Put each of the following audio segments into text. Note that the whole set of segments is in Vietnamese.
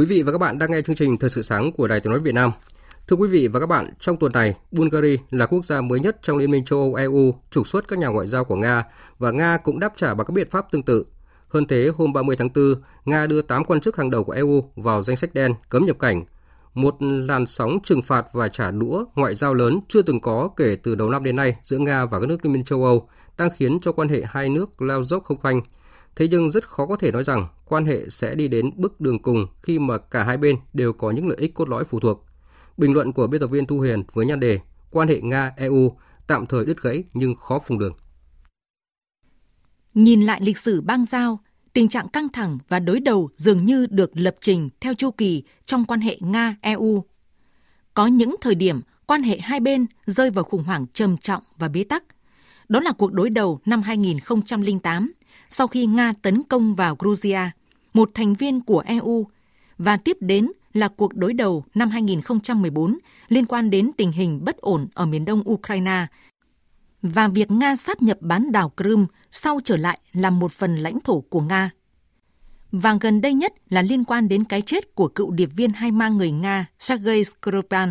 Quý vị và các bạn đang nghe chương trình Thời sự sáng của Đài Tiếng nói Việt Nam. Thưa quý vị và các bạn, trong tuần này, Bulgaria là quốc gia mới nhất trong Liên minh châu Âu EU trục xuất các nhà ngoại giao của Nga và Nga cũng đáp trả bằng các biện pháp tương tự. Hơn thế, hôm 30 tháng 4, Nga đưa 8 quan chức hàng đầu của EU vào danh sách đen cấm nhập cảnh. Một làn sóng trừng phạt và trả đũa ngoại giao lớn chưa từng có kể từ đầu năm đến nay giữa Nga và các nước Liên minh châu Âu đang khiến cho quan hệ hai nước leo dốc không phanh. Thế nhưng rất khó có thể nói rằng quan hệ sẽ đi đến bước đường cùng khi mà cả hai bên đều có những lợi ích cốt lõi phụ thuộc. Bình luận của biên tập viên Thu Hiền với nhan đề Quan hệ Nga-EU tạm thời đứt gãy nhưng khó cùng đường. Nhìn lại lịch sử bang giao, tình trạng căng thẳng và đối đầu dường như được lập trình theo chu kỳ trong quan hệ Nga-EU. Có những thời điểm quan hệ hai bên rơi vào khủng hoảng trầm trọng và bế tắc. Đó là cuộc đối đầu năm 2008 sau khi Nga tấn công vào Georgia, một thành viên của EU, và tiếp đến là cuộc đối đầu năm 2014 liên quan đến tình hình bất ổn ở miền đông Ukraine và việc Nga sát nhập bán đảo Crimea sau trở lại làm một phần lãnh thổ của Nga. Và gần đây nhất là liên quan đến cái chết của cựu điệp viên hai mang người Nga Sergei Skripal,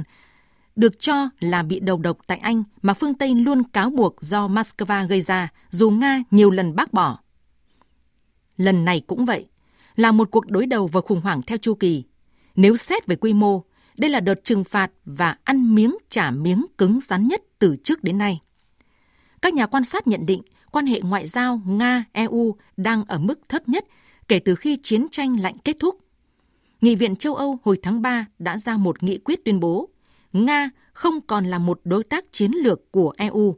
được cho là bị đầu độc tại Anh mà phương Tây luôn cáo buộc do Moscow gây ra, dù Nga nhiều lần bác bỏ. Lần này cũng vậy, là một cuộc đối đầu và khủng hoảng theo chu kỳ. Nếu xét về quy mô, đây là đợt trừng phạt và ăn miếng trả miếng cứng rắn nhất từ trước đến nay. Các nhà quan sát nhận định quan hệ ngoại giao Nga-EU đang ở mức thấp nhất kể từ khi chiến tranh lạnh kết thúc. Nghị viện châu Âu hồi tháng 3 đã ra một nghị quyết tuyên bố Nga không còn là một đối tác chiến lược của EU.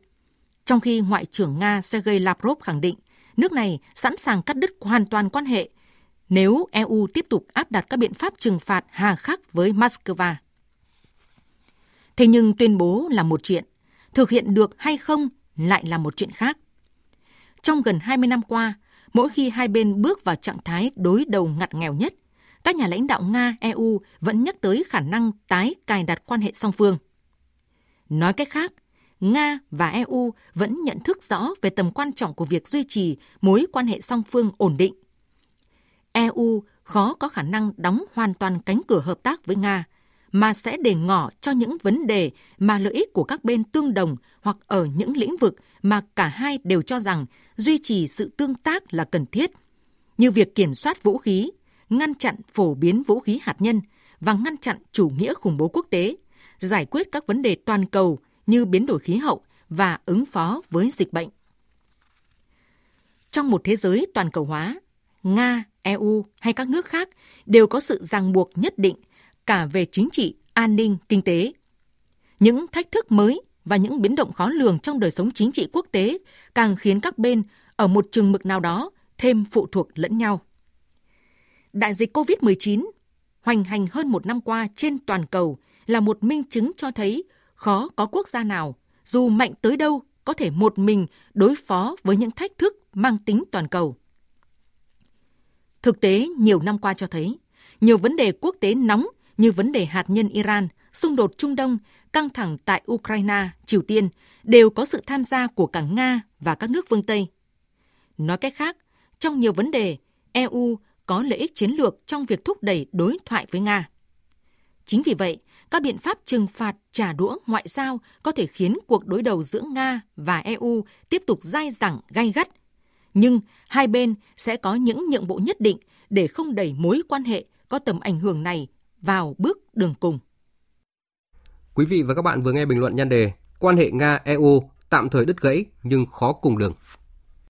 Trong khi Ngoại trưởng Nga Sergei Lavrov khẳng định nước này sẵn sàng cắt đứt hoàn toàn quan hệ nếu EU tiếp tục áp đặt các biện pháp trừng phạt hà khắc với Moscow. Thế nhưng tuyên bố là một chuyện, thực hiện được hay không lại là một chuyện khác. Trong gần 20 năm qua, mỗi khi hai bên bước vào trạng thái đối đầu ngặt nghèo nhất, các nhà lãnh đạo Nga, EU vẫn nhắc tới khả năng tái cài đặt quan hệ song phương. Nói cách khác, Nga và EU vẫn nhận thức rõ về tầm quan trọng của việc duy trì mối quan hệ song phương ổn định. EU khó có khả năng đóng hoàn toàn cánh cửa hợp tác với Nga, mà sẽ để ngỏ cho những vấn đề mà lợi ích của các bên tương đồng hoặc ở những lĩnh vực mà cả hai đều cho rằng duy trì sự tương tác là cần thiết, như việc kiểm soát vũ khí, ngăn chặn phổ biến vũ khí hạt nhân và ngăn chặn chủ nghĩa khủng bố quốc tế, giải quyết các vấn đề toàn cầu như biến đổi khí hậu và ứng phó với dịch bệnh. Trong một thế giới toàn cầu hóa, Nga, EU hay các nước khác đều có sự ràng buộc nhất định cả về chính trị, an ninh, kinh tế. Những thách thức mới và những biến động khó lường trong đời sống chính trị quốc tế càng khiến các bên ở một chừng mực nào đó thêm phụ thuộc lẫn nhau. Đại dịch COVID-19 hoành hành hơn một năm qua trên toàn cầu là một minh chứng cho thấy khó có quốc gia nào, dù mạnh tới đâu, có thể một mình đối phó với những thách thức mang tính toàn cầu. Thực tế nhiều năm qua cho thấy, nhiều vấn đề quốc tế nóng như vấn đề hạt nhân Iran, xung đột Trung Đông, căng thẳng tại Ukraine, Triều Tiên đều có sự tham gia của cả Nga và các nước phương Tây. Nói cách khác, trong nhiều vấn đề, EU có lợi ích chiến lược trong việc thúc đẩy đối thoại với Nga. Chính vì vậy, các biện pháp trừng phạt, trả đũa ngoại giao có thể khiến cuộc đối đầu giữa Nga và EU tiếp tục dai dẳng, gay gắt. Nhưng hai bên sẽ có những nhượng bộ nhất định để không đẩy mối quan hệ có tầm ảnh hưởng này vào bước đường cùng. Quý vị và các bạn vừa nghe bình luận nhan đề Quan hệ Nga-EU tạm thời đứt gãy nhưng khó cùng đường.